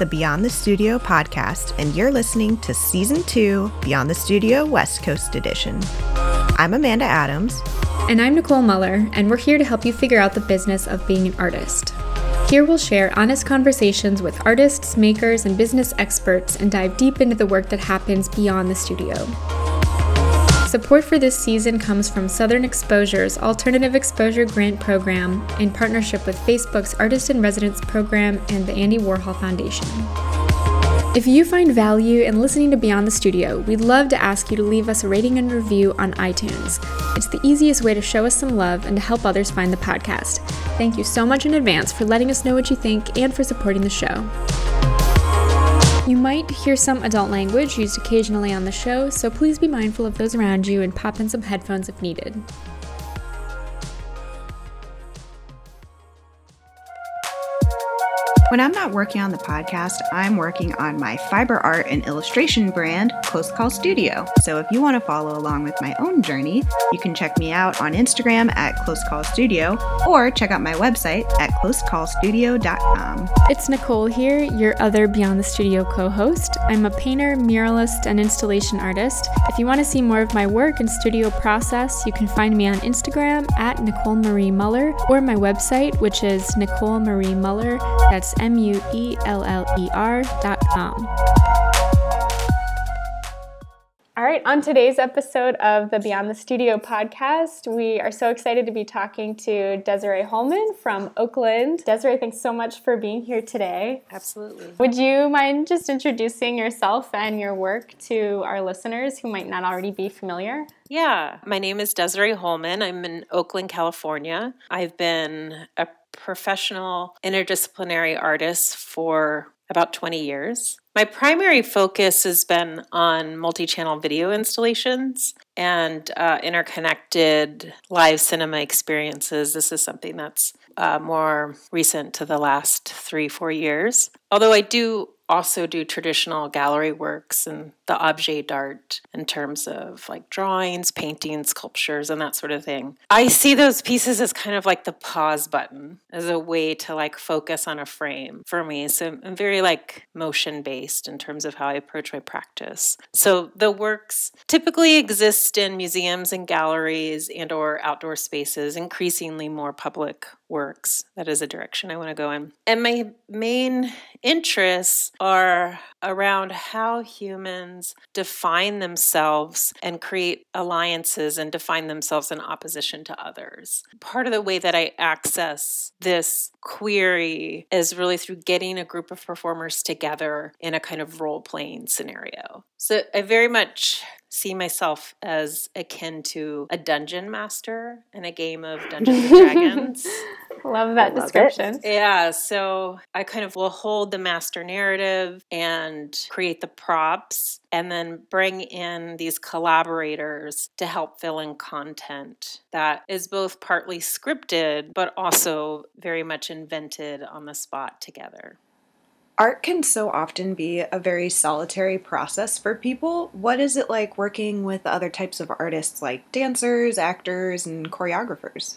The Beyond the Studio podcast, and you're listening to Season 2 Beyond the Studio West Coast Edition. I'm Amanda Adams. And I'm Nicole Mueller, and we're here to help you figure out the business of being an artist. Here we'll share honest conversations with artists, makers, and business experts and dive deep into the work that happens beyond the studio. Support for this season comes from Southern Exposure's Alternative Exposure Grant Program in partnership with Facebook's Artist in Residence program and the Andy Warhol Foundation. If you find value in listening to Beyond the Studio, we'd love to ask you to leave us a rating and review on iTunes. It's the easiest way to show us some love and to help others find the podcast. Thank you so much in advance for letting us know what you think and for supporting the show. You might hear some adult language used occasionally on the show, so please be mindful of those around you and pop in some headphones if needed. When I'm not working on the podcast, I'm working on my fiber art and illustration brand, Close Call Studio. So if you want to follow along with my own journey, you can check me out on Instagram at Close Call Studio or check out my website at closecallstudio.com. It's Nicole here, your other Beyond the Studio co host. I'm a painter, muralist, and installation artist. If you want to see more of my work and studio process, you can find me on Instagram at Nicole Marie Mueller or my website, which is Nicole Marie Mueller. That's M U E L L E R dot com. Right, on today's episode of the Beyond the Studio podcast, we are so excited to be talking to Desiree Holman from Oakland. Desiree, thanks so much for being here today. Absolutely. Would you mind just introducing yourself and your work to our listeners who might not already be familiar? Yeah, my name is Desiree Holman. I'm in Oakland, California. I've been a professional interdisciplinary artist for about 20 years. My primary focus has been on multi channel video installations and uh, interconnected live cinema experiences. This is something that's uh, more recent to the last three, four years. Although I do also do traditional gallery works and the objet d'art in terms of like drawings, paintings, sculptures, and that sort of thing. I see those pieces as kind of like the pause button as a way to like focus on a frame for me. So I'm very like motion based in terms of how I approach my practice. So the works typically exist in museums and galleries and or outdoor spaces, increasingly more public works. That is a direction I want to go in. And my main interests are around how humans define themselves and create alliances and define themselves in opposition to others. Part of the way that I access this query is really through getting a group of performers together in a kind of role playing scenario. So I very much see myself as akin to a dungeon master in a game of Dungeons and Dragons. Love that Love description. It. Yeah, so I kind of will hold the master narrative and create the props and then bring in these collaborators to help fill in content that is both partly scripted but also very much invented on the spot together. Art can so often be a very solitary process for people. What is it like working with other types of artists like dancers, actors, and choreographers?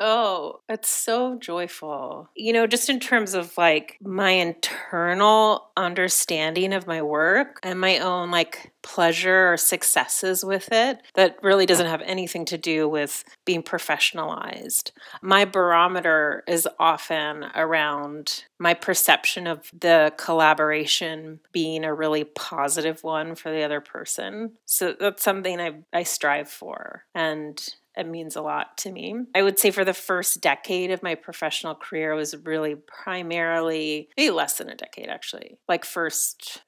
Oh, it's so joyful. You know, just in terms of like my internal understanding of my work and my own like pleasure or successes with it that really doesn't have anything to do with being professionalized. My barometer is often around my perception of the collaboration being a really positive one for the other person. So that's something I, I strive for. And it means a lot to me. I would say for the first decade of my professional career was really primarily, maybe less than a decade actually, like first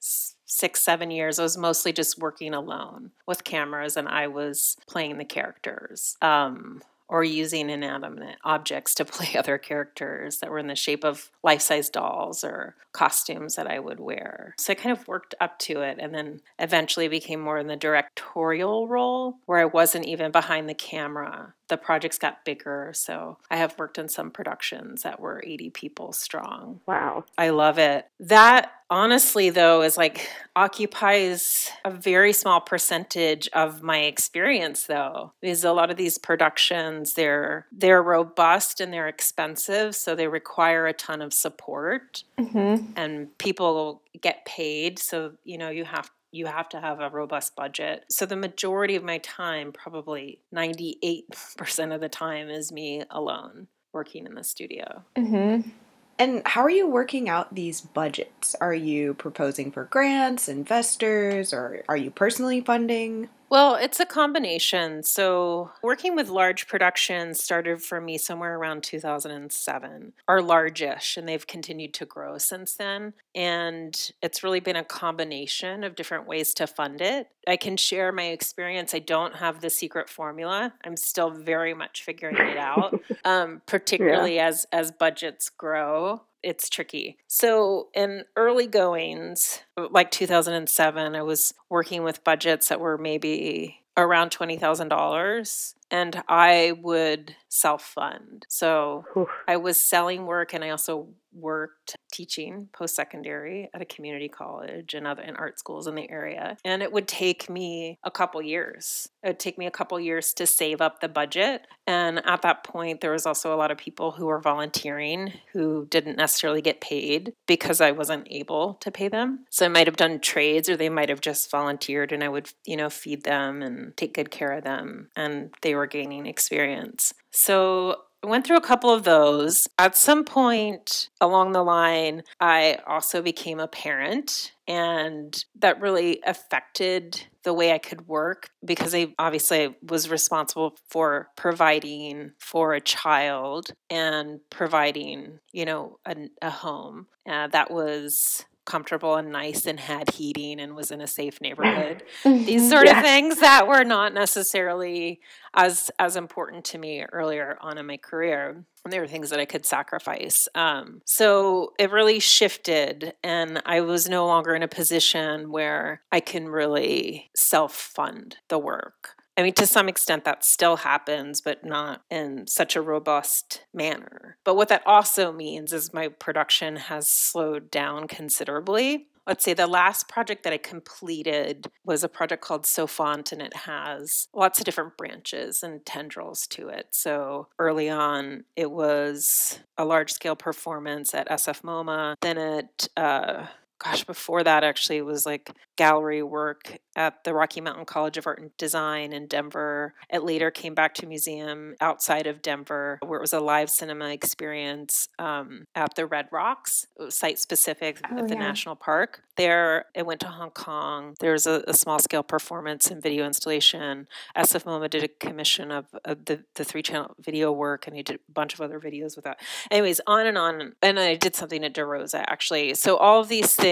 six, seven years, I was mostly just working alone with cameras and I was playing the characters. Um, or using inanimate objects to play other characters that were in the shape of life size dolls or costumes that I would wear. So I kind of worked up to it and then eventually became more in the directorial role where I wasn't even behind the camera the projects got bigger. So I have worked in some productions that were 80 people strong. Wow. I love it. That honestly though is like occupies a very small percentage of my experience though because a lot of these productions they're they're robust and they're expensive so they require a ton of support Mm-hmm. and people get paid so you know you have you have to have a robust budget. So the majority of my time, probably 98% of the time, is me alone working in the studio. Mm-hmm. And how are you working out these budgets? Are you proposing for grants, investors, or are you personally funding? Well, it's a combination. So, working with large productions started for me somewhere around 2007, or largish, and they've continued to grow since then. And it's really been a combination of different ways to fund it. I can share my experience. I don't have the secret formula. I'm still very much figuring it out, um, particularly as as budgets grow it's tricky. So, in early goings, uh, like 2007, I was working with budgets that were maybe around $20,000 and I would self fund. So, Oof. I was selling work and I also worked teaching post secondary at a community college and other in art schools in the area. And it would take me a couple years. It would take me a couple years to save up the budget. And at that point, there was also a lot of people who were volunteering who didn't necessarily get paid because I wasn't able to pay them. So I might have done trades or they might have just volunteered and I would, you know, feed them and take good care of them. And they were gaining experience. So I went through a couple of those. At some point along the line, I also became a parent, and that really affected the way I could work because I obviously was responsible for providing for a child and providing, you know, a, a home uh, that was comfortable and nice and had heating and was in a safe neighborhood. These sort Yeah. of things that were not necessarily as as important to me earlier on in my career. And they were things that i could sacrifice. Um, so it really shifted and i was no longer in a position where i can really self-fund the work I mean, to some extent, that still happens, but not in such a robust manner. But what that also means is my production has slowed down considerably. Let's say the last project that I completed was a project called Sophont, and it has lots of different branches and tendrils to it. So early on, it was a large scale performance at SF MoMA. Then it, uh, gosh, before that actually it was like gallery work at the Rocky Mountain College of Art and Design in Denver. It later came back to a museum outside of Denver where it was a live cinema experience um, at the Red Rocks, site specific Oh, at the yeah. national park. There, it went to Hong Kong. There's a, a small scale performance and video installation. SF MoMA did a commission of, of the, the three channel video work, and he did a bunch of other videos with that. Anyways, on and on. And I did something at di Rosa actually. So all of these things.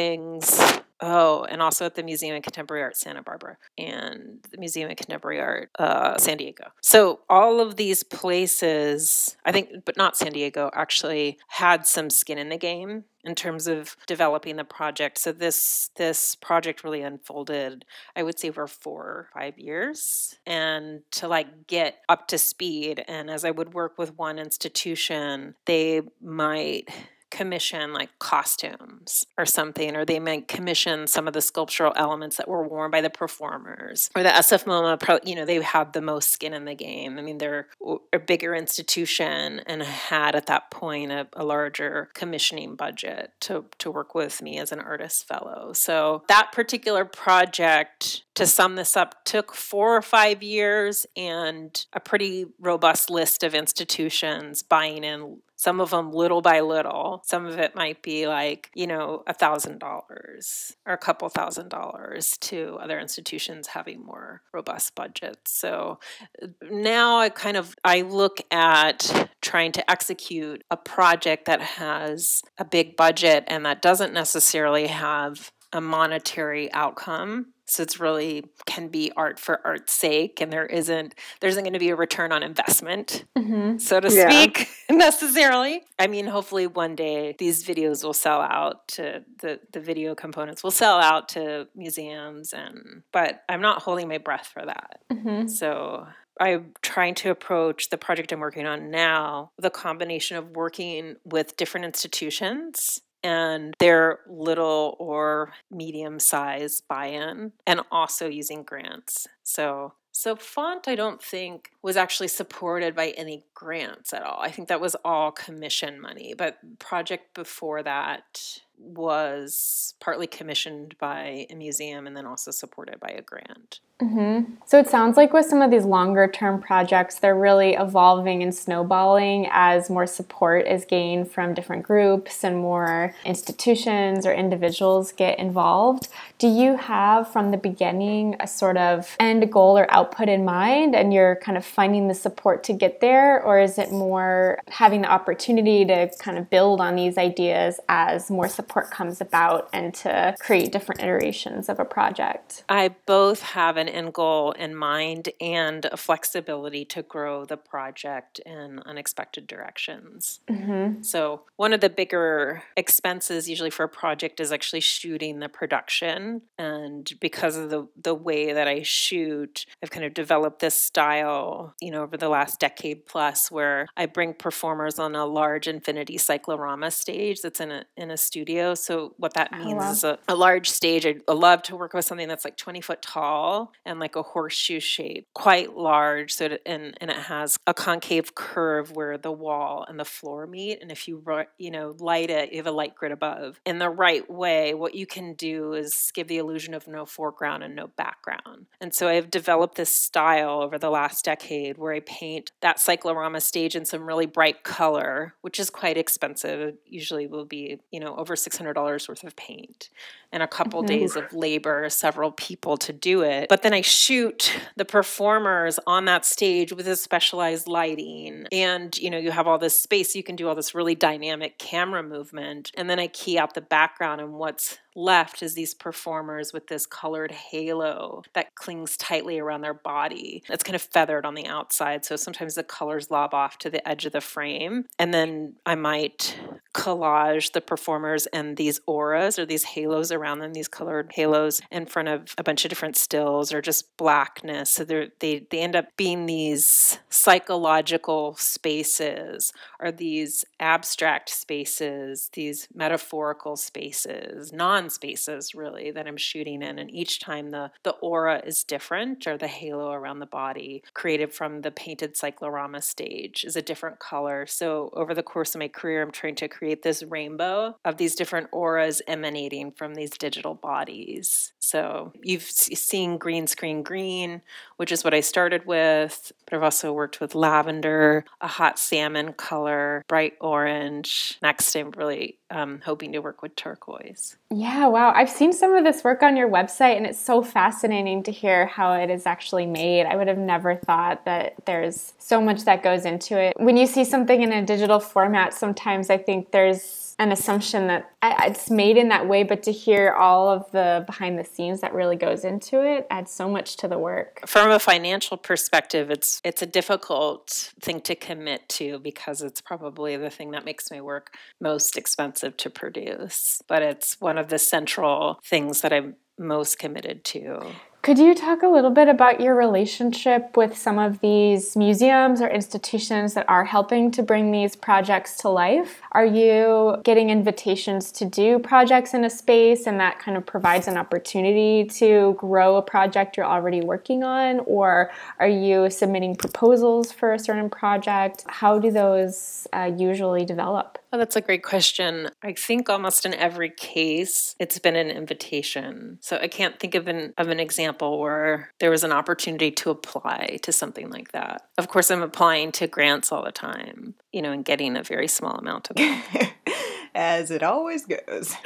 Oh, and also at the Museum of Contemporary Art Santa Barbara and the Museum of Contemporary Art uh, San Diego. So all of these places, I think, but not San Diego, actually had some skin in the game in terms of developing the project. So this this project really unfolded, I would say, for four or five years, and to like get up to speed. And as I would work with one institution, they might commission like costumes or something, or they might commission some of the sculptural elements that were worn by the performers. Or the SF MoMA, you know, they had the most skin in the game. I mean, they're a bigger institution and had at that point a, a larger commissioning budget to, to work with me as an artist fellow. So that particular project, to sum this up, took four or five years and a pretty robust list of institutions buying in some of them little by little. Some of it might be like you know a thousand dollars or a couple thousand dollars to other institutions having more robust budgets. So uh, now i kind of i look at trying to execute a project that has a big budget and that doesn't necessarily have a monetary outcome so it's really can be art for art's sake and there isn't there isn't going to be a return on investment Mm-hmm. so to Yeah. speak necessarily i mean hopefully one day these videos will sell out to the the video components will sell out to museums and but i'm not holding my breath for that Mm-hmm. so I'm trying to approach the project I'm working on now the combination of working with different institutions and their little or medium size buy in, and also using grants. So Sophont I don't think was actually supported by any grants at all. I think that was all commission money, but project before that was partly commissioned by a museum and then also supported by a grant. Mm-hmm. So it sounds like with some of these longer term projects, they're really evolving and snowballing as more support is gained from different groups and more institutions or individuals get involved. Do you have from the beginning a sort of end goal or output in mind and you're kind of finding the support to get there? Or is it more having the opportunity to kind of build on these ideas as more support comes about and to create different iterations of a project? I both have an an end goal in mind and a flexibility to grow the project in unexpected directions. Mm-hmm. So, one of the bigger expenses usually for a project is actually shooting the production. And because of the, the way that I shoot, I've kind of developed this style, you know, over the last decade plus where I bring performers on a large infinity cyclorama stage that's in a, in a studio. So, what that oh, means oh, wow. is a, a large stage. I love to work with something that's like 20 foot tall and like a horseshoe shape, quite large. So it, and and it has a concave curve where the wall and the floor meet. And if you you know light it, you have a light grid above. In the right way, what you can do is give the illusion of no foreground and no background. And so I've developed this style over the last decade where I paint that cyclorama stage in some really bright color, which is quite expensive. It usually will be you know over six hundred dollars worth of paint and a couple mm-hmm. days of labor, several people to do it. But then I shoot the performers on that stage with a specialized lighting. And, you know, you have all this space, you can do all this really dynamic camera movement. And then I key out the background and what's left is these performers with this colored halo that clings tightly around their body. It's kind of feathered on the outside. So sometimes the colors lob off to the edge of the frame. And then I might collage the performers and these auras or these halos around them, these colored halos in front of a bunch of different stills or just blackness. So they they end up being these psychological spaces or these abstract spaces, these metaphorical spaces, non spaces really that I'm shooting in. And each time the, the aura is different or the halo around the body created from the painted cyclorama stage is a different color. So over the course of my career, I'm trying to create this rainbow of these different auras emanating from these digital bodies. So you've seen green screen green, which is what I started with, but I've also worked with lavender, a hot salmon color, bright orange. Next, I'm really um, hoping to work with turquoise. Yeah, wow. I've seen some of this work on your website, and it's so fascinating to hear how it is actually made. I would have never thought that there's so much that goes into it. When you see something in a digital format, sometimes I think there's an assumption that it's made in that way, but to hear all of the behind the scenes that really goes into it adds so much to the work. From a financial perspective, it's it's a difficult thing to commit to because it's probably the thing that makes my work most expensive to produce. But it's one of the central things that I'm most committed to. Could you talk a little bit about your relationship with some of these museums or institutions that are helping to bring these projects to life? Are you getting invitations to do projects in a space and that kind of provides an opportunity to grow a project you're already working on? Or are you submitting proposals for a certain project? How do those uh, usually develop? Oh, that's a great question. I think almost in every case, it's been an invitation. So I can't think of an of an example where there was an opportunity to apply to something like that. Of course, I'm applying to grants all the time, you know, and getting a very small amount of them. As it always goes.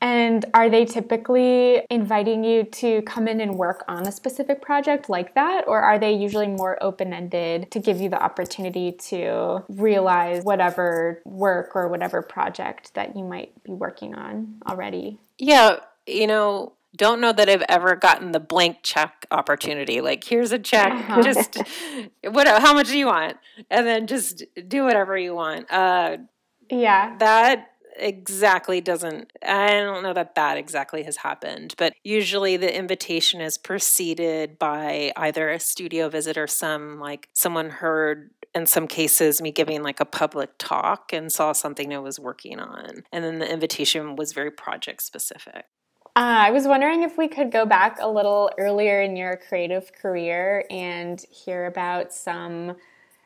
And are they typically inviting you to come in and work on a specific project like that? Or are they usually more open ended to give you the opportunity to realize whatever work or whatever project that you might be working on already? Yeah, you know, don't know that I've ever gotten the blank check opportunity. Like, here's a check, uh-huh. just what? How much do you want? And then just do whatever you want. Uh, yeah, that exactly doesn't, I don't know that that exactly has happened, but usually the invitation is preceded by either a studio visit or some like someone heard in some cases me giving like a public talk and saw something I was working on. And then the invitation was very project specific. Uh, I was wondering if we could go back a little earlier in your creative career and hear about some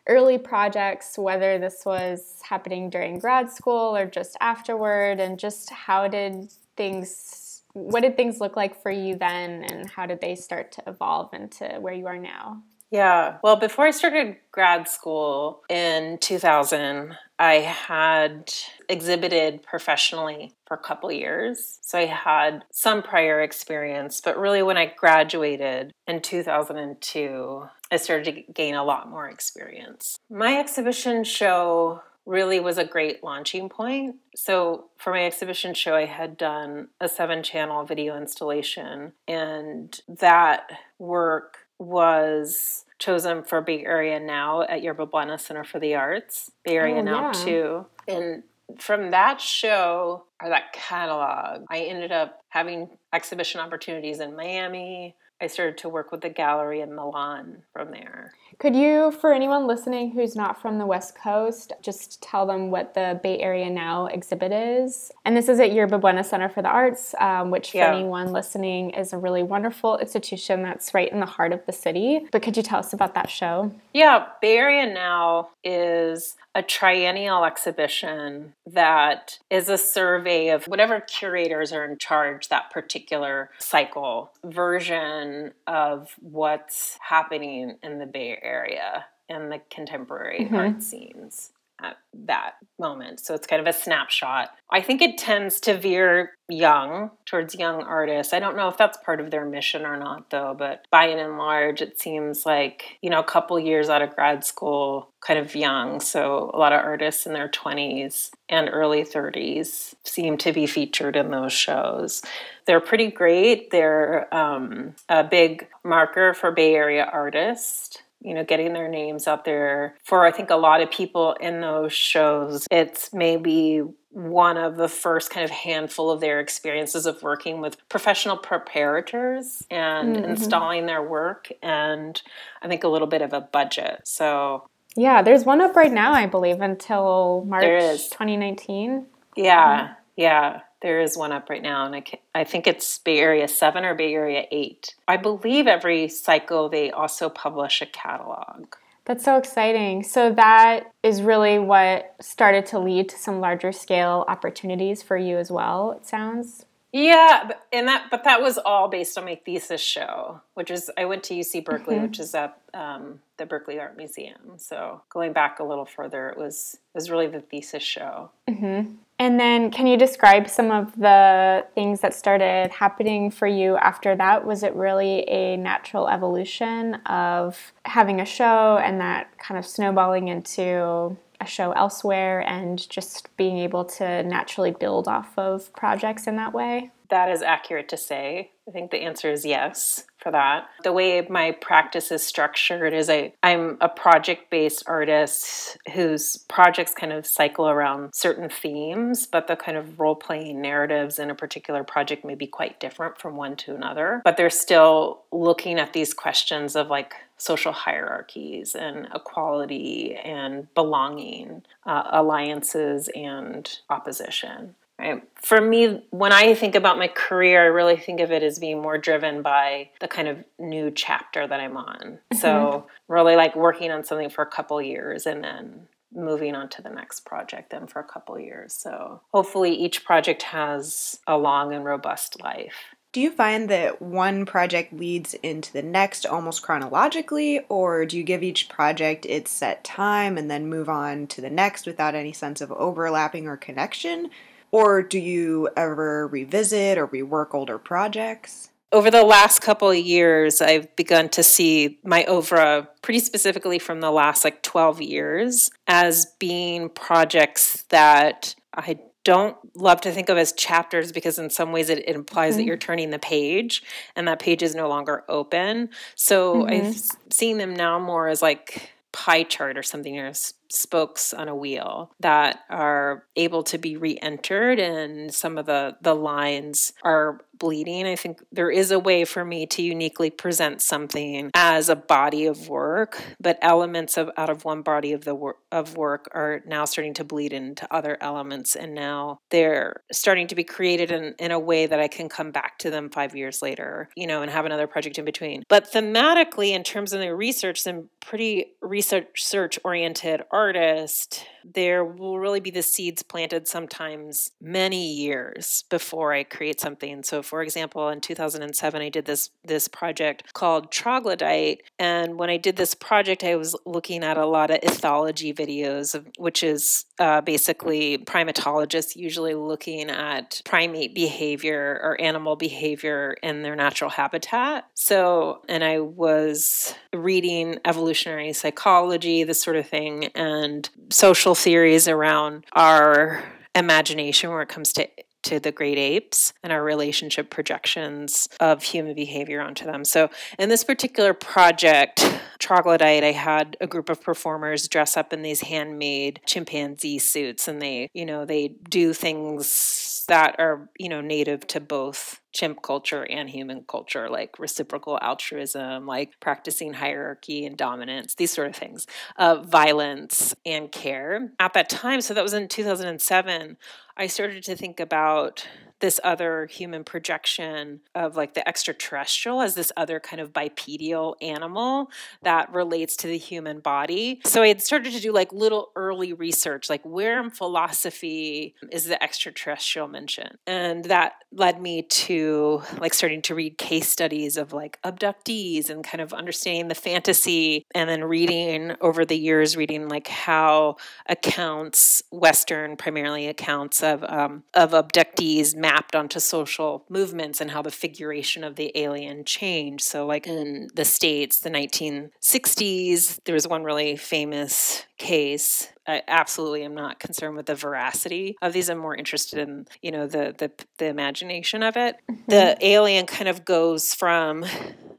early projects, whether this was happening during grad school or just afterward, and just how did things, what did things look like for you then, and how did they start to evolve into where you are now? Yeah. Well, before I started grad school in 2000, I had exhibited professionally for a couple years. So I had some prior experience, but really when I graduated in 2002, I started to gain a lot more experience. My exhibition show really was a great launching point. So, for my exhibition show, I had done a seven channel video installation, and that work was chosen for Bay Area Now at Yerba Buena Center for the Arts, Bay Area oh, Now yeah. too. And from that show or that catalog, I ended up having exhibition opportunities in Miami, I started to work with the gallery in Milan from there. Could you, for anyone listening who's not from the West Coast, just tell them what the Bay Area Now exhibit is? And this is at Yerba Buena Center for the Arts, um, which for yeah. anyone listening is a really wonderful institution that's right in the heart of the city. But could you tell us about that show? Yeah, Bay Area Now is a triennial exhibition that is a survey of whatever curators are in charge that particular cycle version of what's happening in the Bay Area and the contemporary mm-hmm. art scenes at that moment. So it's kind of a snapshot. I think it tends to veer young towards young artists. I don't know if that's part of their mission or not though, but by and large it seems like, you know, a couple years out of grad school, kind of young. So a lot of artists in their 20s and early 30s seem to be featured in those shows. They're pretty great. They're um, a big marker for Bay Area artists you know, getting their names out there. For I think a lot of people in those shows, it's maybe one of the first kind of handful of their experiences of working with professional preparators and mm-hmm. installing their work and I think a little bit of a budget. So yeah, there's one up right now, I believe, until March 2019. Yeah, mm-hmm. yeah. There is one up right now, and I, can, I think it's Bay Area 7 or Bay Area 8. I believe every cycle they also publish a catalog. That's so exciting. So, that is really what started to lead to some larger scale opportunities for you as well, it sounds. Yeah, and that but that was all based on my thesis show, which is I went to UC Berkeley, mm-hmm. which is at um, the Berkeley Art Museum. So going back a little further, it was it was really the thesis show. Mm-hmm. And then, can you describe some of the things that started happening for you after that? Was it really a natural evolution of having a show and that kind of snowballing into a show elsewhere and just being able to naturally build off of projects in that way? That is accurate to say. I think the answer is yes for that. The way my practice is structured is I, I'm a project based artist whose projects kind of cycle around certain themes, but the kind of role playing narratives in a particular project may be quite different from one to another. But they're still looking at these questions of like social hierarchies and equality and belonging, uh, alliances and opposition. Right. For me, when I think about my career, I really think of it as being more driven by the kind of new chapter that I'm on. Mm-hmm. So, really like working on something for a couple years and then moving on to the next project then for a couple years. So, hopefully, each project has a long and robust life. Do you find that one project leads into the next almost chronologically, or do you give each project its set time and then move on to the next without any sense of overlapping or connection? Or do you ever revisit or rework older projects? Over the last couple of years, I've begun to see my oeuvre, pretty specifically from the last like 12 years, as being projects that I don't love to think of as chapters because in some ways it, it implies mm-hmm. that you're turning the page and that page is no longer open. So mm-hmm. I've seen them now more as like pie chart or something or spokes on a wheel that are able to be re-entered and some of the the lines are bleeding. I think there is a way for me to uniquely present something as a body of work, but elements of out of one body of the work of work are now starting to bleed into other elements and now they're starting to be created in, in a way that I can come back to them five years later, you know, and have another project in between. But thematically, in terms of the research, I'm pretty research oriented artist. There will really be the seeds planted sometimes many years before I create something. So for example, in 2007, I did this this project called Troglodyte, and when I did this project, I was looking at a lot of ethology videos, which is uh, basically primatologists usually looking at primate behavior or animal behavior in their natural habitat. So, and I was reading evolutionary psychology, this sort of thing, and social theories around our imagination when it comes to to the great apes and our relationship projections of human behavior onto them. So, in this particular project, Troglodyte, I had a group of performers dress up in these handmade chimpanzee suits, and they, you know, they do things that are, you know, native to both chimp culture and human culture, like reciprocal altruism, like practicing hierarchy and dominance, these sort of things, uh, violence and care. At that time, so that was in 2007, I started to think about this other human projection of like the extraterrestrial as this other kind of bipedal animal that relates to the human body. So I had started to do like little early research, like where in philosophy is the extraterrestrial mentioned? And that led me to like starting to read case studies of like abductees and kind of understanding the fantasy and then reading over the years, reading like how accounts, Western primarily accounts of um, of abductees mapped onto social movements and how the figuration of the alien changed. So, like in the States, the 1960s, there was one really famous case I absolutely am not concerned with the veracity of these. I'm more interested in, you know, the the, the imagination of it. Mm-hmm. The alien kind of goes from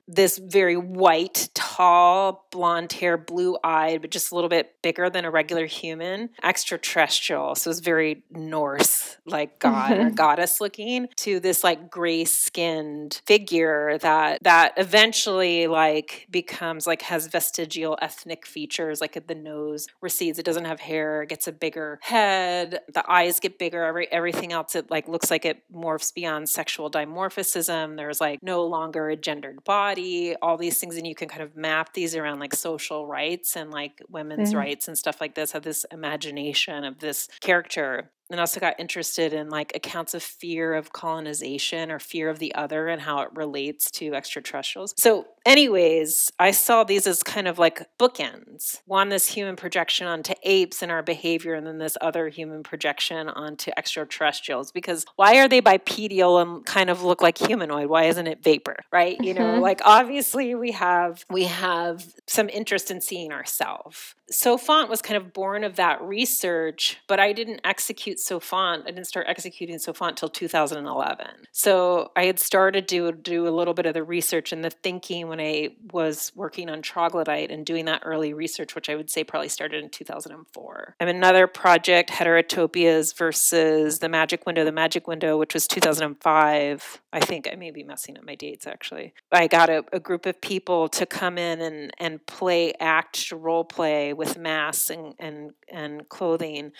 this very white, tall, blonde hair, blue eyed, but just a little bit bigger than a regular human, extraterrestrial. So it's very Norse, like god or goddess looking, to this like gray skinned figure that that eventually like becomes like has vestigial ethnic features, like the nose recedes, it doesn't have hair, it gets a bigger head, the eyes get bigger, every everything else it like looks like it morphs beyond sexual dimorphism. There's like no longer a gendered body body, all these things, and you can kind of map these around like social rights and like women's mm-hmm. rights and stuff like this. Have this imagination of this character and also got interested in like accounts of fear of colonization or fear of the other and how it relates to extraterrestrials. So, anyways, I saw these as kind of like bookends. One, this human projection onto apes and our behavior, and then this other human projection onto extraterrestrials. Because why are they bipedal and kind of look like humanoid? Why isn't it vapor? Right? You know, mm-hmm. like obviously we have we have some interest in seeing ourselves. Sophont was kind of born of that research, but I didn't execute Sophont. I didn't start executing Sophont until 2011. So I had started to do a little bit of the research and the thinking when I was working on troglodyte and doing that early research, which I would say probably started in 2004. I have another project, Heterotopias versus the Magic Window, the Magic Window, which was 2005. I think I may be messing up my dates actually. I got a, a group of people to come in and, and play, act, role play with masks and, and, and clothing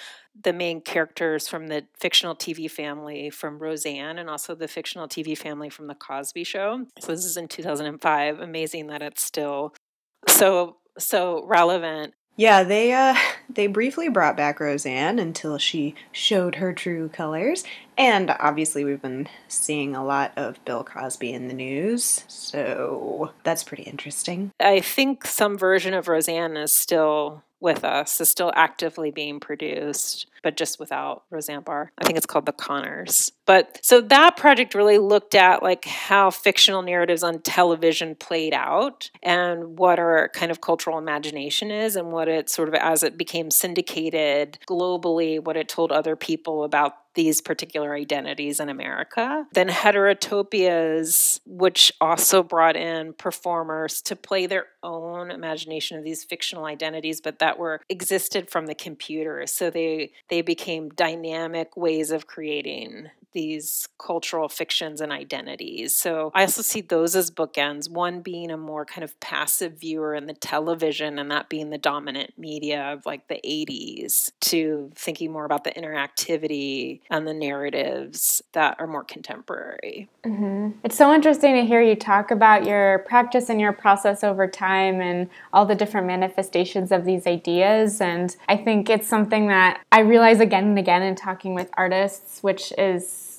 the main characters from the fictional TV family from Roseanne and also the fictional TV family from The Cosby Show. So this is in 2005. Amazing that it's still so so relevant. Yeah, they uh they briefly brought back Roseanne until she showed her true colors. And obviously we've been seeing a lot of Bill Cosby in the news. So that's pretty interesting. I think some version of Roseanne is still with us is still actively being produced, but just without Roseanne Barr. I think it's called The Connors. But so that project really looked at like how fictional narratives on television played out and what our kind of cultural imagination is and what it sort of as it became syndicated globally, what it told other people about these particular identities in America. Then Heterotopias, which also brought in performers to play their own imagination of these fictional identities, but that were existed from the computer. So they they became dynamic ways of creating these cultural fictions and identities. So I also see those as bookends, one being a more kind of passive viewer in the television and that being the dominant media of like the 80s, to thinking more about the interactivity and the narratives that are more contemporary. Mm-hmm. It's so interesting to hear you talk about your practice and your process over time and all the different manifestations of these ideas. And I think it's something that I realize again and again in talking with artists, which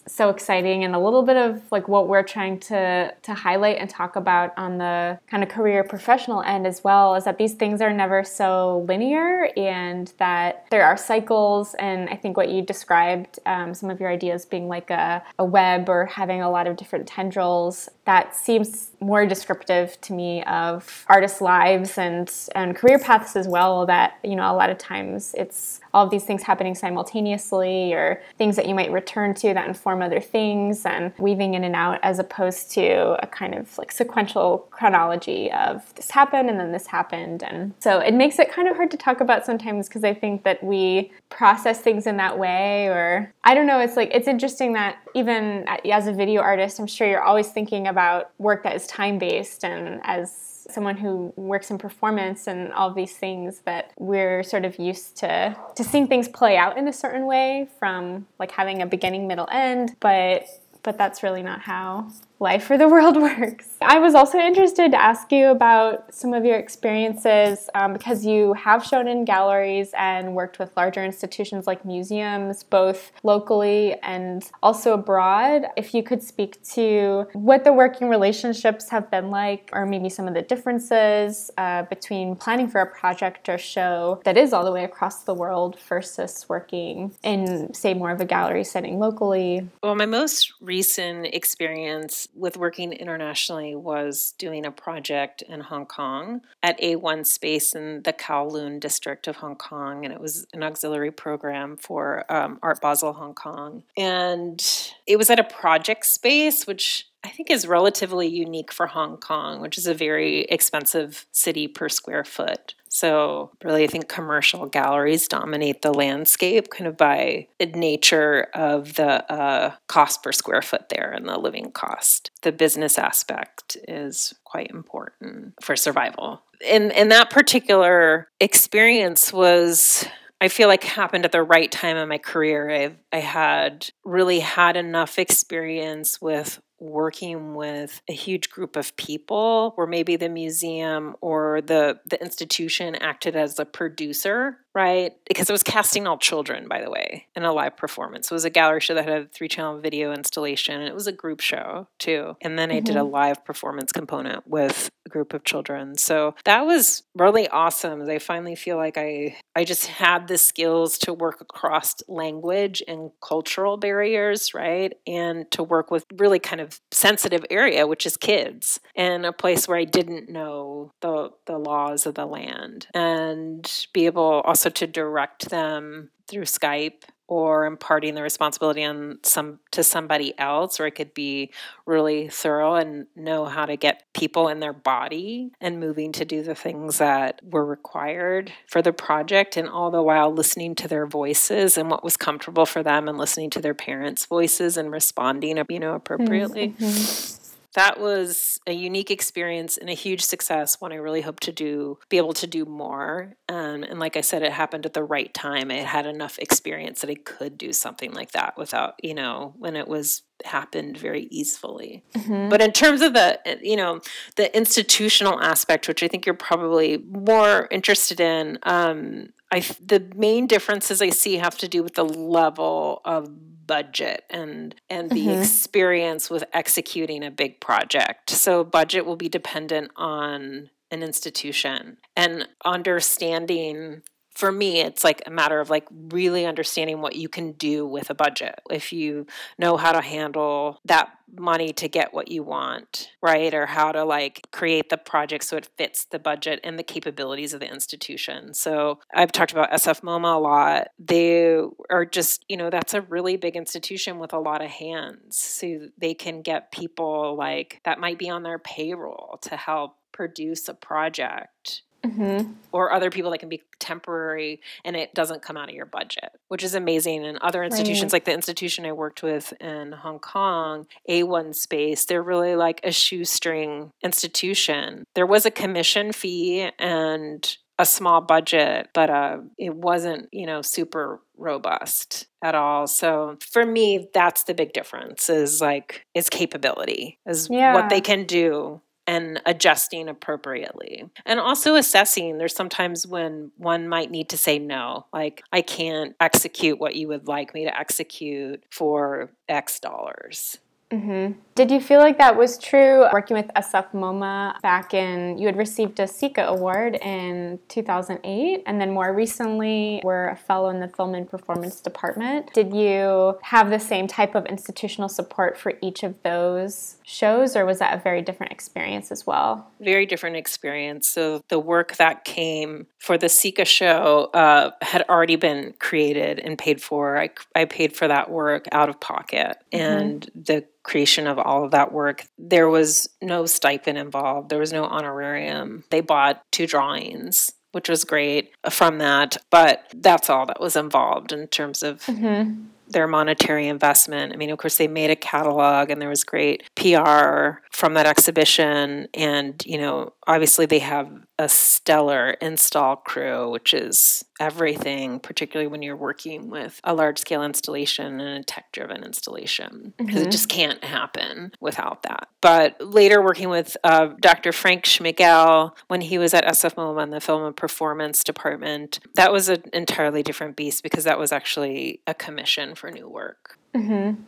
so exciting and a little bit of like what we're trying to to highlight and talk about on the kind of career professional end as well is that these things are never so linear and that there are cycles. And i think what you described um, some of your ideas being like a, a web or having a lot of different tendrils that seems more descriptive to me of artists lives and and career paths as well that you know a lot of times it's all of these things happening simultaneously or things that you might return to that inform other things and weaving in and out as opposed to a kind of like sequential chronology of this happened and then this happened. And so it makes it kind of hard to talk about sometimes because I think that we process things in that way or I don't know it's like it's interesting that even as a video artist I'm sure you're always thinking about work that is time based and as someone who works in performance and all these things that we're sort of used to to seeing things play out in a certain way from like having a beginning middle end but but that's really not how life for the world works. I was also interested to ask you about some of your experiences um, because you have shown in galleries and worked with larger institutions like museums, both locally and also abroad. If you could speak to what the working relationships have been like, or maybe some of the differences uh, between planning for a project or show that is all the way across the world versus working in, say, more of a gallery setting locally. Well, my most recent experience with working internationally was doing a project in Hong Kong at A1 Space in the Kowloon district of Hong Kong. And it was an auxiliary program for um, Art Basel Hong Kong. And it was at a project space, which I think is relatively unique for Hong Kong, which is a very expensive city per square foot. So, really, I think commercial galleries dominate the landscape kind of by the nature of the uh, cost per square foot there and the living cost. The business aspect is quite important for survival. And, and that particular experience was I feel like happened at the right time in my career. I I had really had enough experience with working with a huge group of people where maybe the museum or the the institution acted as a producer right? Because it was casting all children, by the way, in a live performance. It was a gallery show that had a three channel video installation, and it was a group show too. And then I mm-hmm. did a mm-hmm. live performance component with a group of children. So that was really awesome. I finally feel like I I just had the skills to work across language and cultural barriers, right? And to work with really kind of sensitive area, which is kids, in a place where I didn't know the the laws of the land and be able also also to direct them through Skype or imparting the responsibility on some to somebody else or it could be really thorough and know how to get people in their body and moving to do the things that were required for the project and all the while listening to their voices and what was comfortable for them and listening to their parents voices and responding you know appropriately. mm-hmm that was a unique experience and a huge success one i really hope to do be able to do more um, and like i said it happened at the right time i had enough experience that i could do something like that without you know when it was happened very easily mm-hmm. but in terms of the you know the institutional aspect which i think you're probably more interested in um, I, the main differences I see have to do with the level of budget and and the mm-hmm. experience with executing a big project. So budget will be dependent on an institution and understanding for me, it's like a matter of like really understanding what you can do with a budget. If you know how to handle that money to get what you want, right? Or how to like create the project so it fits the budget and the capabilities of the institution. So I've talked about SF MoMA a lot. They are just, you know, that's a really big institution with a lot of hands. So they can get people like that might be on their payroll to help produce a project Mm-hmm. or other people that can be temporary and it doesn't come out of your budget, which is amazing. And other institutions, right. like the institution I worked with in Hong Kong, A1 Space, they're really like a shoestring institution. There was a commission fee and a small budget, but uh, it wasn't, you know, super robust at all. So for me, that's the big difference is like is capability, is yeah. what they can do and adjusting appropriately. And also assessing, there's sometimes when one might need to say no, like, I can't execute what you would like me to execute for X dollars. Mm-hmm. Did you feel like that was true working with SF MoMA back in, you had received a SECA award in 2008, and then more recently were a fellow in the Film and Performance Department. Did you have the same type of institutional support for each of those shows, or was that a very different experience as well? Very different experience. So the work that came for the SECA show uh, had already been created and paid for. I, I paid for that work out of pocket, mm-hmm. and the creation of all of that work. There was no stipend involved, there was no honorarium. They bought two drawings. Which was great from that, but that's all that was involved in terms of mm-hmm their monetary investment. I mean, of course, they made a catalog and there was great PR from that exhibition. And, you know, obviously they have a stellar install crew, which is everything, particularly when you're working with a large scale installation and a tech driven installation, because mm-hmm. it just can't happen without that. But later, working with uh, Dr. Frank Smigiel when he was at SF MoMA in the film and performance department, that was an entirely different beast because that was actually a commission for new work. Mm-hmm.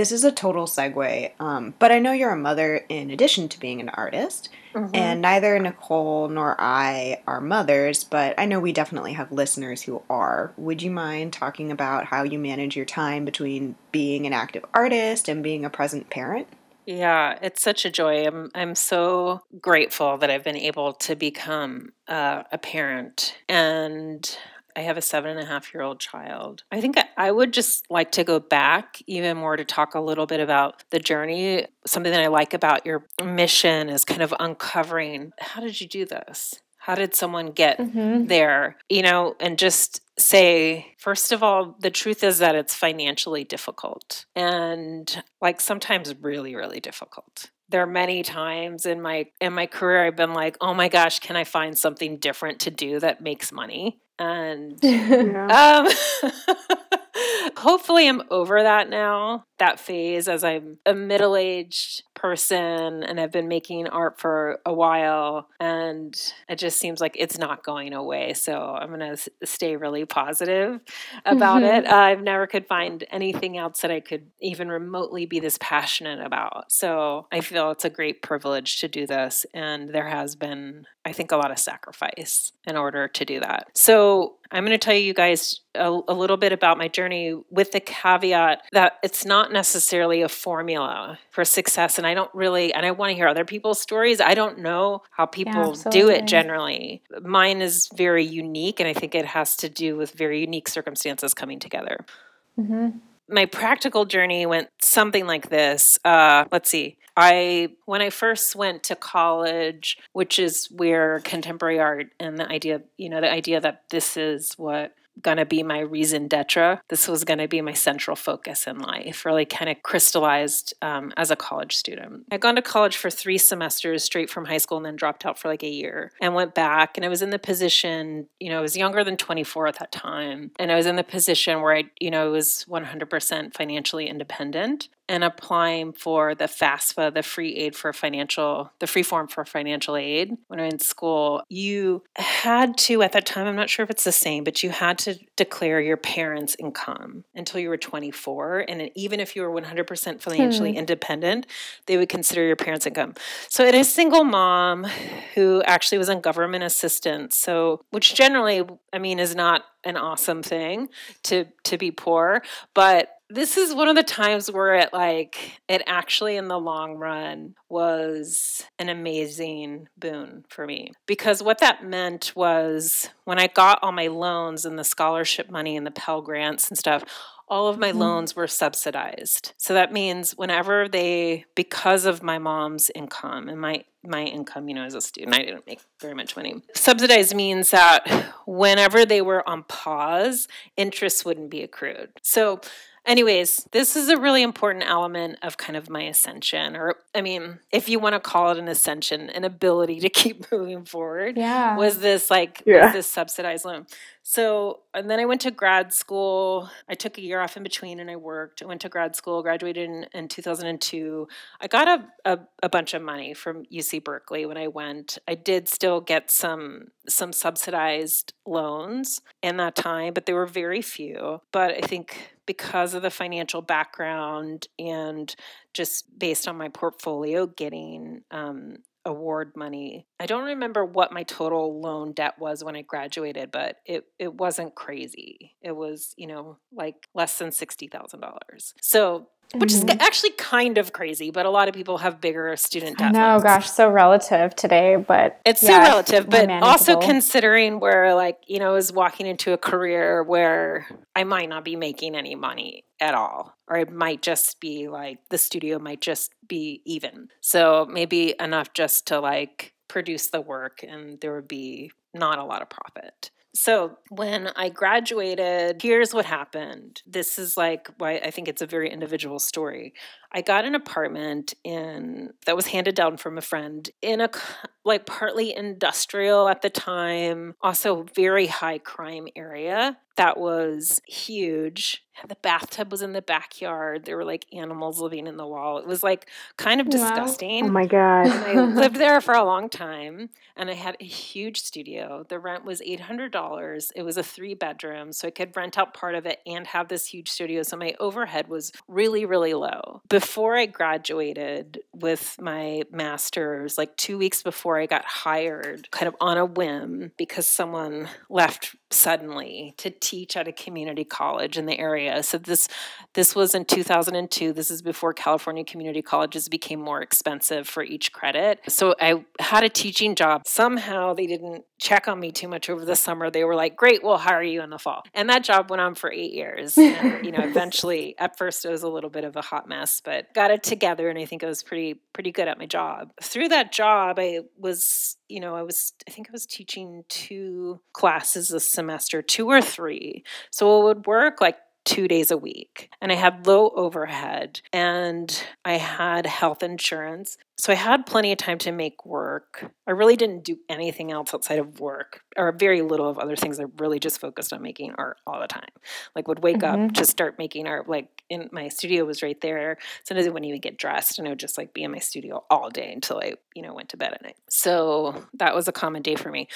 This is a total segue, um, but I know you're a mother in addition to being an artist, mm-hmm. and neither Nicole nor I are mothers, but I know we definitely have listeners who are. Would you mind talking about how you manage your time between being an active artist and being a present parent? Yeah, it's such a joy. I'm I'm so grateful that I've been able to become uh, a parent, and I have a seven and a half year old child. I think I would just like to go back even more to talk a little bit about the journey. Something that I like about your mission is kind of uncovering how did you do this? How did someone get mm-hmm. there? You know, and just say, first of all, the truth is that it's financially difficult and like sometimes really, really difficult there are many times in my in my career I've been like, "Oh my gosh, can I find something different to do that makes money?" And um, hopefully I'm over that now, that phase as I'm a middle-aged person and I've been making art for a while and it just seems like it's not going away. So I'm going to stay really positive about mm-hmm. it. Uh, I've never could find anything else that I could even remotely be this passionate about. So I feel it's a great privilege to do this and there has been I think a lot of sacrifice in order to do that. So I'm going to tell you guys a, a, little bit about my journey with the caveat that it's not necessarily a formula for success. And I don't really, and I want to hear other people's stories. I don't know how people yeah, do it generally. Mine is very unique, and I think it has to do with very unique circumstances coming together. Mm-hmm my practical journey went something like this. Uh, let's see. I when I first went to college, which is where contemporary art and the idea, you know, the idea that this is what going to be my raison d'etre. This was going to be my central focus in life, really kind of crystallized um, as a college student. I'd gone to college for three semesters straight from high school and then dropped out for like a year and went back. And I was in the position, you know, I was younger than 24 at that time. And I was in the position where I, you know, was 100% financially independent and applying for the FAFSA, the free aid for financial, the free form for financial aid when I was in school, you had to, at that time, I'm not sure if it's the same, but you had to declare your parents' income until you were 24. And even if you were 100% financially hmm. independent, they would consider your parents' income. So, it is single mom who actually was on government assistance. So, which generally, I mean, is not an awesome thing to to be poor, but this is one of the times where it like it actually in the long run was an amazing boon for me because what that meant was when i got all my loans and the scholarship money and the pell grants and stuff all of my mm-hmm. loans were subsidized. So that means whenever they, because of my mom's income and my my income, you know, as a student, I didn't make very much money. Subsidized means that whenever they were on pause, interest wouldn't be accrued. So Anyways, this is a really important element of kind of my ascension, or I mean, if you want to call it an ascension, an ability to keep moving forward. Yeah. Was this like yeah. was this subsidized loan? So, and then I went to grad school. I took a year off in between and I worked. I went to grad school, graduated in, in 2002. I got a, a, a, bunch of money from UC Berkeley when I went. I did still get some some subsidized loans in that time, but there were very few. But I think because of the financial background and just based on my portfolio, getting um, award money. I don't remember what my total loan debt was when I graduated, but it it wasn't crazy. It was, you know, like less than $60,000. So which mm-hmm. is actually kind of crazy, but a lot of people have bigger student debt. No, gosh, so relative today, but it's yeah, so relative. But also considering where, like, you know, is walking into a career where I might not be making any money at all, or it might just be like the studio might just be even. So maybe enough just to like produce the work, and there would be not a lot of profit. So, when I graduated, here's what happened. This is like why I think it's a very individual story. I got an apartment in that was handed down from a friend in a like partly industrial at the time, also very high crime area that was huge. The bathtub was in the backyard. There were like animals living in the wall. It was like kind of disgusting. Wow. Oh my god. I lived there for a long time and I had a huge studio. The rent was $800. It was a 3 bedroom, so I could rent out part of it and have this huge studio. So my overhead was really really low. Before I graduated with my masters, like 2 weeks before I got hired, kind of on a whim because someone left suddenly to teach at a community college in the area. So this this was in 2002. This is before California community colleges became more expensive for each credit. So I had a teaching job. Somehow they didn't check on me too much over the summer. They were like, "Great, we'll hire you in the fall." And that job went on for 8 years. And, you know, eventually at first it was a little bit of a hot mess, but got it together and I think I was pretty pretty good at my job. Through that job, I was you know, I was, I think I was teaching two classes a semester, two or three. So it would work like two days a week. And I had low overhead and I had health insurance. So I had plenty of time to make work. I really didn't do anything else outside of work or very little of other things. I really just focused on making art all the time. Like would wake mm-hmm. up to start making art. Like in my studio was right there. Sometimes I wouldn't even get dressed and I would just like be in my studio all day until I, you know, went to bed at night. So that was a common day for me.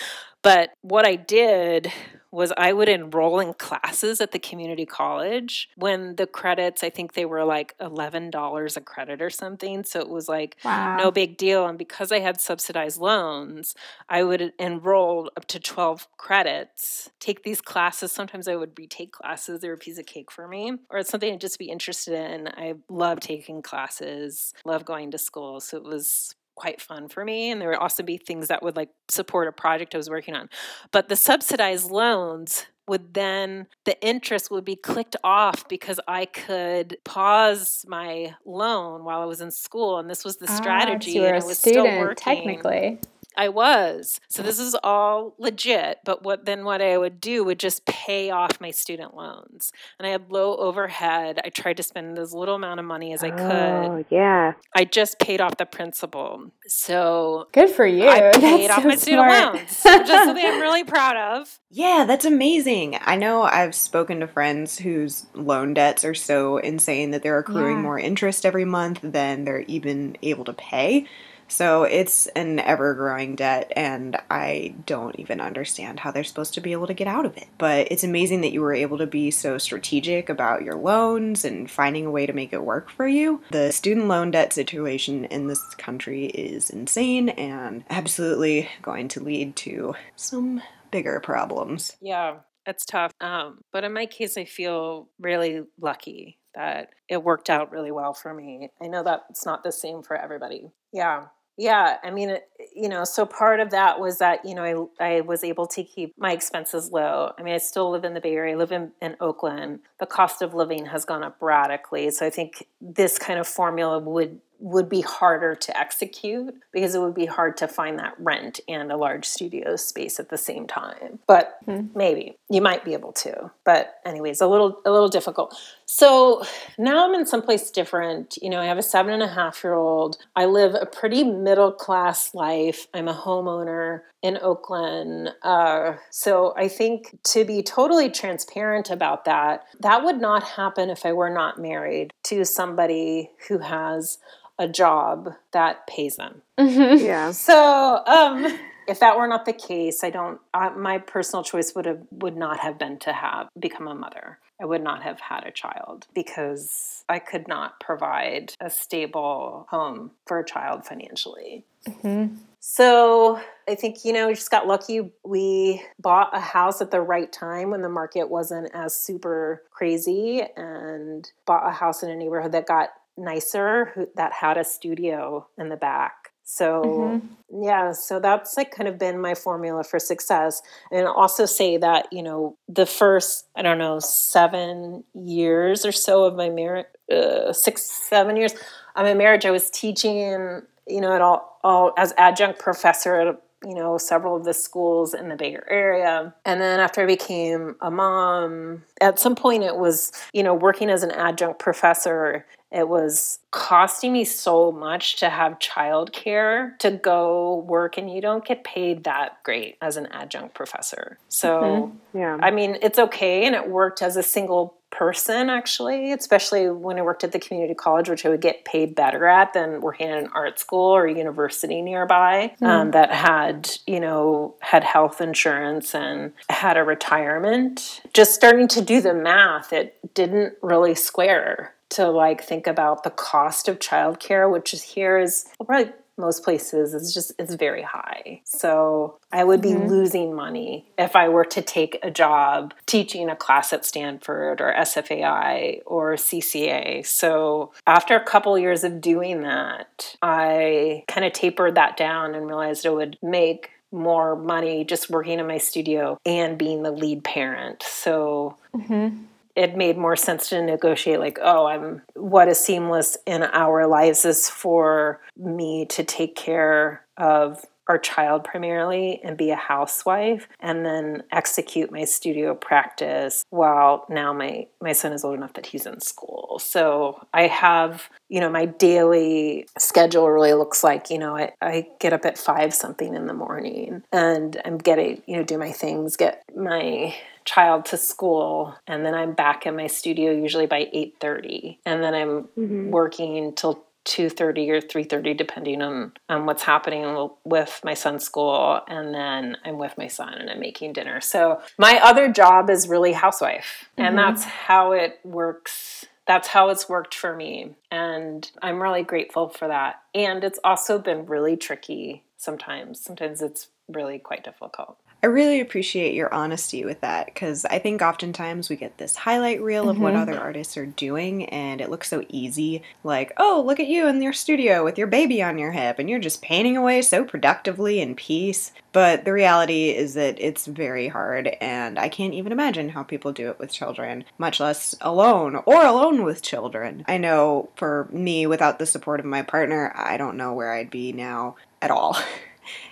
But what I did was I would enroll in classes at the community college when the credits, I think they were like $11 a credit or something. So it was like wow. No big deal. And because I had subsidized loans, I would enroll up to 12 credits, take these classes. Sometimes I would retake classes. They were a piece of cake for me, or it's something I'd just be interested in. I love taking classes, love going to school. So it was quite fun for me and there would also be things that would like support a project I was working on. But the subsidized loans would then the interest would be clicked off because I could pause my loan while I was in school and this was the ah, strategy you were a student technically. I was. So this is all legit, but what then what I would do would just pay off my student loans. And I had low overhead. I tried to spend as little amount of money as I could. Oh, yeah. I just paid off the principal. So Good for you. I paid That's off so my student smart. loans. Which is something I'm really proud of. Yeah, that's amazing. I know I've spoken to friends whose loan debts are so insane that they're accruing Yeah. more interest every month than they're even able to pay. So it's an ever growing debt, and I don't even understand how they're supposed to be able to get out of it. But it's amazing that you were able to be so strategic about your loans and finding a way to make it work for you. The student loan debt situation in this country is insane and absolutely going to lead to some bigger problems. Yeah, it's tough. Um, but in my case, I feel really lucky that it worked out really well for me. I know that it's not the same for everybody. Yeah. Yeah, I mean, you know, so part of that was that, you know, I, I was able to keep my expenses low. I mean, I still live in the Bay Area, I live in, in Oakland. The cost of living has gone up radically. So I think this kind of formula would would be harder to execute because it would be hard to find that rent and a large studio space at the same time. But hmm. maybe you might be able to. But anyways, a little a little difficult. So now I'm in someplace different. You know, I have a seven and a half year old. I live a pretty middle class life. I'm a homeowner in Oakland. Uh, so I think to be totally transparent about that, that would not happen if I were not married to somebody who has a job that pays them. Yeah. So, um, if that were not the case, I don't. Uh, my personal choice would have would not have been to have become a mother. I would not have had a child because I could not provide a stable home for a child financially. Mm-hmm. So I think, you know, we just got lucky. We bought a house at the right time when the market wasn't as super crazy and bought a house in a neighborhood that got nicer that had a studio in the back. So, yeah, so that's like kind of been my formula for success. And I'll also say that, you know, the first, I don't know, seven years or so of my marriage, uh, six, seven years of my marriage, I was teaching, you know, at all, all as adjunct professor at you know several of the schools in the Bay Area. And then after I became a mom, at some point it was you know working as an adjunct professor. It was costing me so much to have childcare to go work, and you don't get paid that great as an adjunct professor. So, Yeah. I mean, it's okay, and it worked as a single person actually, especially when I worked at the community college, which I would get paid better at than working at an art school or a university nearby um, that had, you know, had health insurance and had a retirement. Just starting to do the math, it didn't really square to like think about the cost of childcare, which is here is well, probably most places is just it's very high. So i would be mm-hmm. losing money if i were to take a job teaching a class at stanford or sfai or cca so after a couple years of doing that i kind of tapered that down and realized it would make more money just working in my studio and being the lead parent. So mm-hmm. It made more sense to negotiate like oh i'm what is seamless in our lives is for me to take care of our child primarily and be a housewife and then execute my studio practice while now my my son is old enough that he's in school. So i have you know my daily schedule really looks like you know i, I get up at five something in the morning and i'm getting you know do my things get my child to school and then i'm back in my studio usually by 8.30 and then i'm mm-hmm. working till 2.30 or 3.30 depending on, on what's happening with my son's school and then i'm with my son and i'm making dinner. So my other job is really housewife and mm-hmm. that's how it works. That's how it's worked for me and i'm really grateful for that. And it's also been really tricky sometimes. Sometimes it's really quite difficult I really appreciate your honesty with that because I think oftentimes we get this highlight reel of what mm-hmm. other artists are doing and it looks so easy. Like, oh, look at you in your studio with your baby on your hip and you're just painting away so productively in peace. But the reality is that it's very hard and I can't even imagine how people do it with children, much less alone or alone with children. I know for me, without the support of my partner, I don't know where I'd be now at all.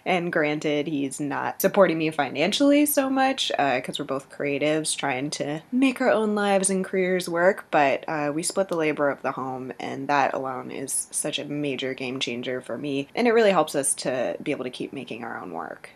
And granted, he's not supporting me financially so much because uh, we're both creatives trying to make our own lives and careers work, but uh, we split the labor of the home, and that alone is such a major game changer for me. And it really helps us to be able to keep making our own work.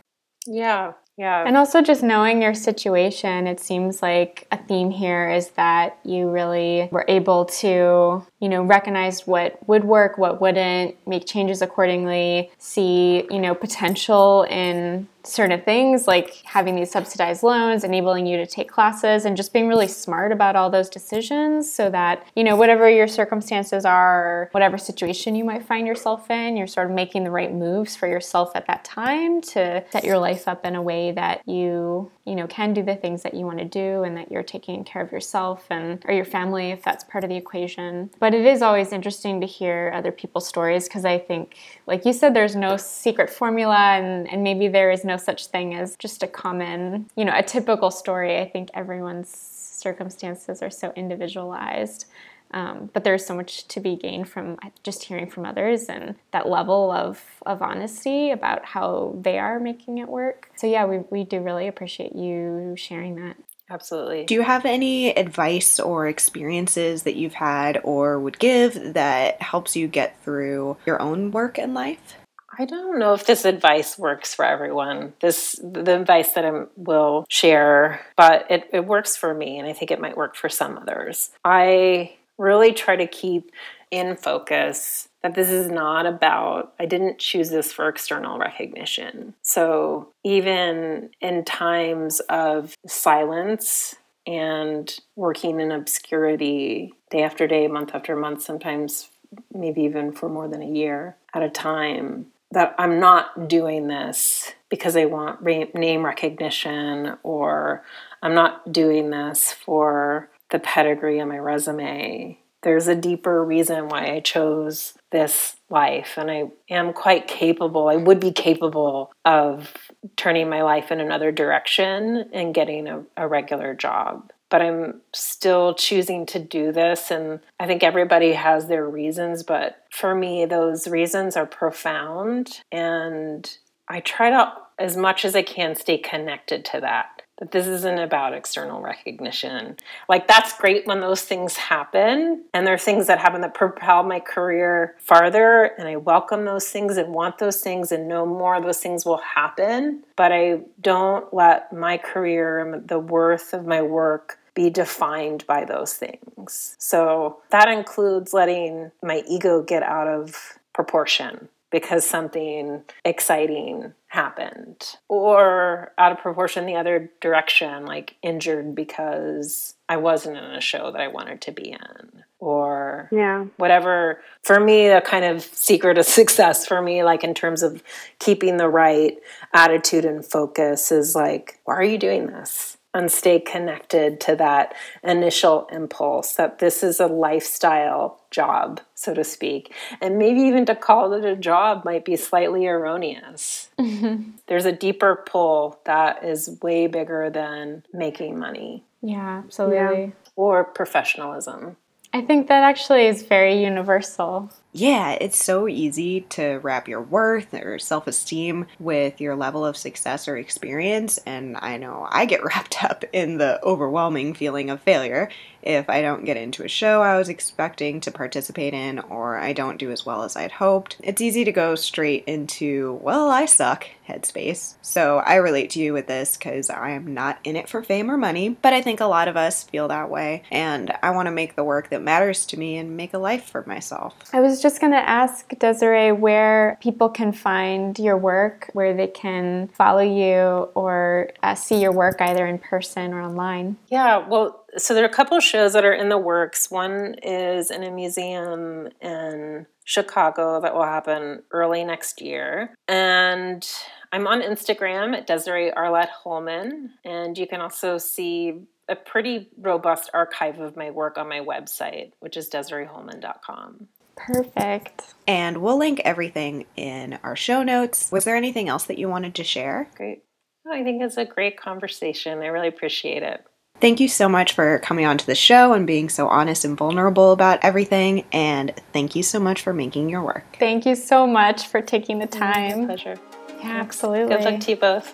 Yeah, yeah. And also just knowing your situation, it seems like a theme here is that you really were able to, you know, recognize what would work, what wouldn't, make changes accordingly, see, you know, potential in certain things like having these subsidized loans, enabling you to take classes, and just being really smart about all those decisions so that, you know, whatever your circumstances are, whatever situation you might find yourself in, you're sort of making the right moves for yourself at that time to set your life up in a way that you, you know, can do the things that you want to do and that you're taking care of yourself and or your family if that's part of the equation. But it is always interesting to hear other people's stories because I think, like you said, there's no secret formula and, and maybe there is no such thing as just a common, you know, a typical story. I think everyone's circumstances are so individualized. Um, but there's so much to be gained from just hearing from others and that level of, of honesty about how they are making it work. So, yeah, we, we do really appreciate you sharing that. Absolutely. Do you have any advice or experiences that you've had or would give that helps you get through your own work and life? I don't know if this advice works for everyone. This the advice that I will share, but it, it works for me, and I think it might work for some others. I really try to keep in focus that this is not about, I didn't choose this for external recognition. So even in times of silence and working in obscurity day after day, month after month, sometimes maybe even for more than a year at a time, that I'm not doing this because I want re- name recognition or I'm not doing this for the pedigree of my resume. There's a deeper reason why I chose this life, and I am quite capable. I would be capable of turning my life in another direction and getting a, a regular job but I'm still choosing to do this. And I think everybody has their reasons, but for me, those reasons are profound. And I try to, as much as I can, stay connected to that that this isn't about external recognition. Like, that's great when those things happen, and there are things that happen that propel my career farther, and I welcome those things and want those things and know more of those things will happen. But I don't let my career and the worth of my work be defined by those things. So that includes letting my ego get out of proportion because something exciting happened or out of proportion the other direction like injured because i wasn't in a show that i wanted to be in or yeah. whatever. For me a kind of secret of success for me like in terms of keeping the right attitude and focus is like why are you doing this and stay connected to that initial impulse that this is a lifestyle job, so to speak. And maybe even to call it a job might be slightly erroneous. Mm-hmm. There's a deeper pull that is way bigger than making money. Yeah, absolutely. Yeah. Or professionalism. I think that actually is very universal. Yeah, it's so easy to wrap your worth or self esteem with your level of success or experience. And I know I get wrapped up in the overwhelming feeling of failure if I don't get into a show I was expecting to participate in or I don't do as well as I'd hoped. It's easy to go straight into, well, I suck headspace. So I relate to you with this because I am not in it for fame or money, but I think a lot of us feel that way. And I want to make the work that matters to me and make a life for myself. I was just going to ask Desiree where people can find your work, where they can follow you or uh, see your work either in person or online. Yeah, well, so there are a couple shows that are in the works. One is in a museum in Chicago that will happen early next year. And I'm on Instagram at Desiree Arlette Holman. And you can also see a pretty robust archive of my work on my website, which is DesireeHolman.com. Perfect. And we'll link everything in our show notes. Was there anything else that you wanted to share? Great. I think it's a great conversation. I really appreciate it. Thank you so much for coming on to the show and being so honest and vulnerable about everything. And thank you so much for making your work. Thank you so much for taking the time. pleasure. Yeah, absolutely. Good luck to you both.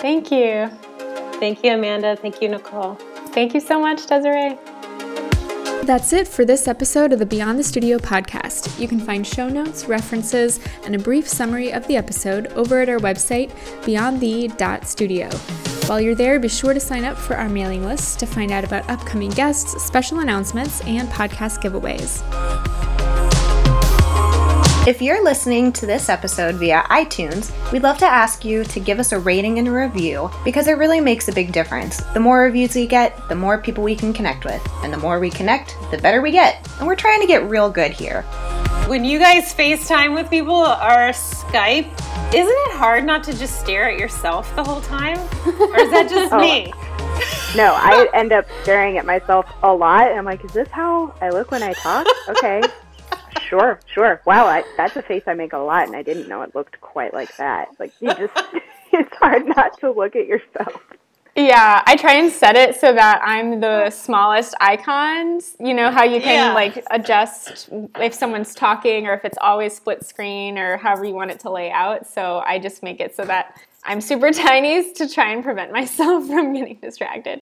Thank you. Thank you, Amanda. Thank you, Nicole. Thank you so much, Desiree. That's it for this episode of the Beyond the Studio podcast. You can find show notes, references, and a brief summary of the episode over at our website, beyondthe.studio. While you're there, be sure to sign up for our mailing list to find out about upcoming guests, special announcements, and podcast giveaways. If you're listening to this episode via iTunes, we'd love to ask you to give us a rating and a review because it really makes a big difference. The more reviews we get, the more people we can connect with. And the more we connect, the better we get. And we're trying to get real good here. When you guys FaceTime with people or Skype, isn't it hard not to just stare at yourself the whole time? Or is that just Oh. me? No, I end up staring at myself a lot, and I'm like, is this how I look when I talk? Okay. Sure, sure. Wow, I, that's a face I make a lot, and I didn't know it looked quite like that. Like, you just, it's hard not to look at yourself. Yeah, I try and set it so that I'm the smallest icons. You know how you can Yeah. like adjust if someone's talking or if it's always split screen or however you want it to lay out. So I just make it so that I'm super tiny to try and prevent myself from getting distracted.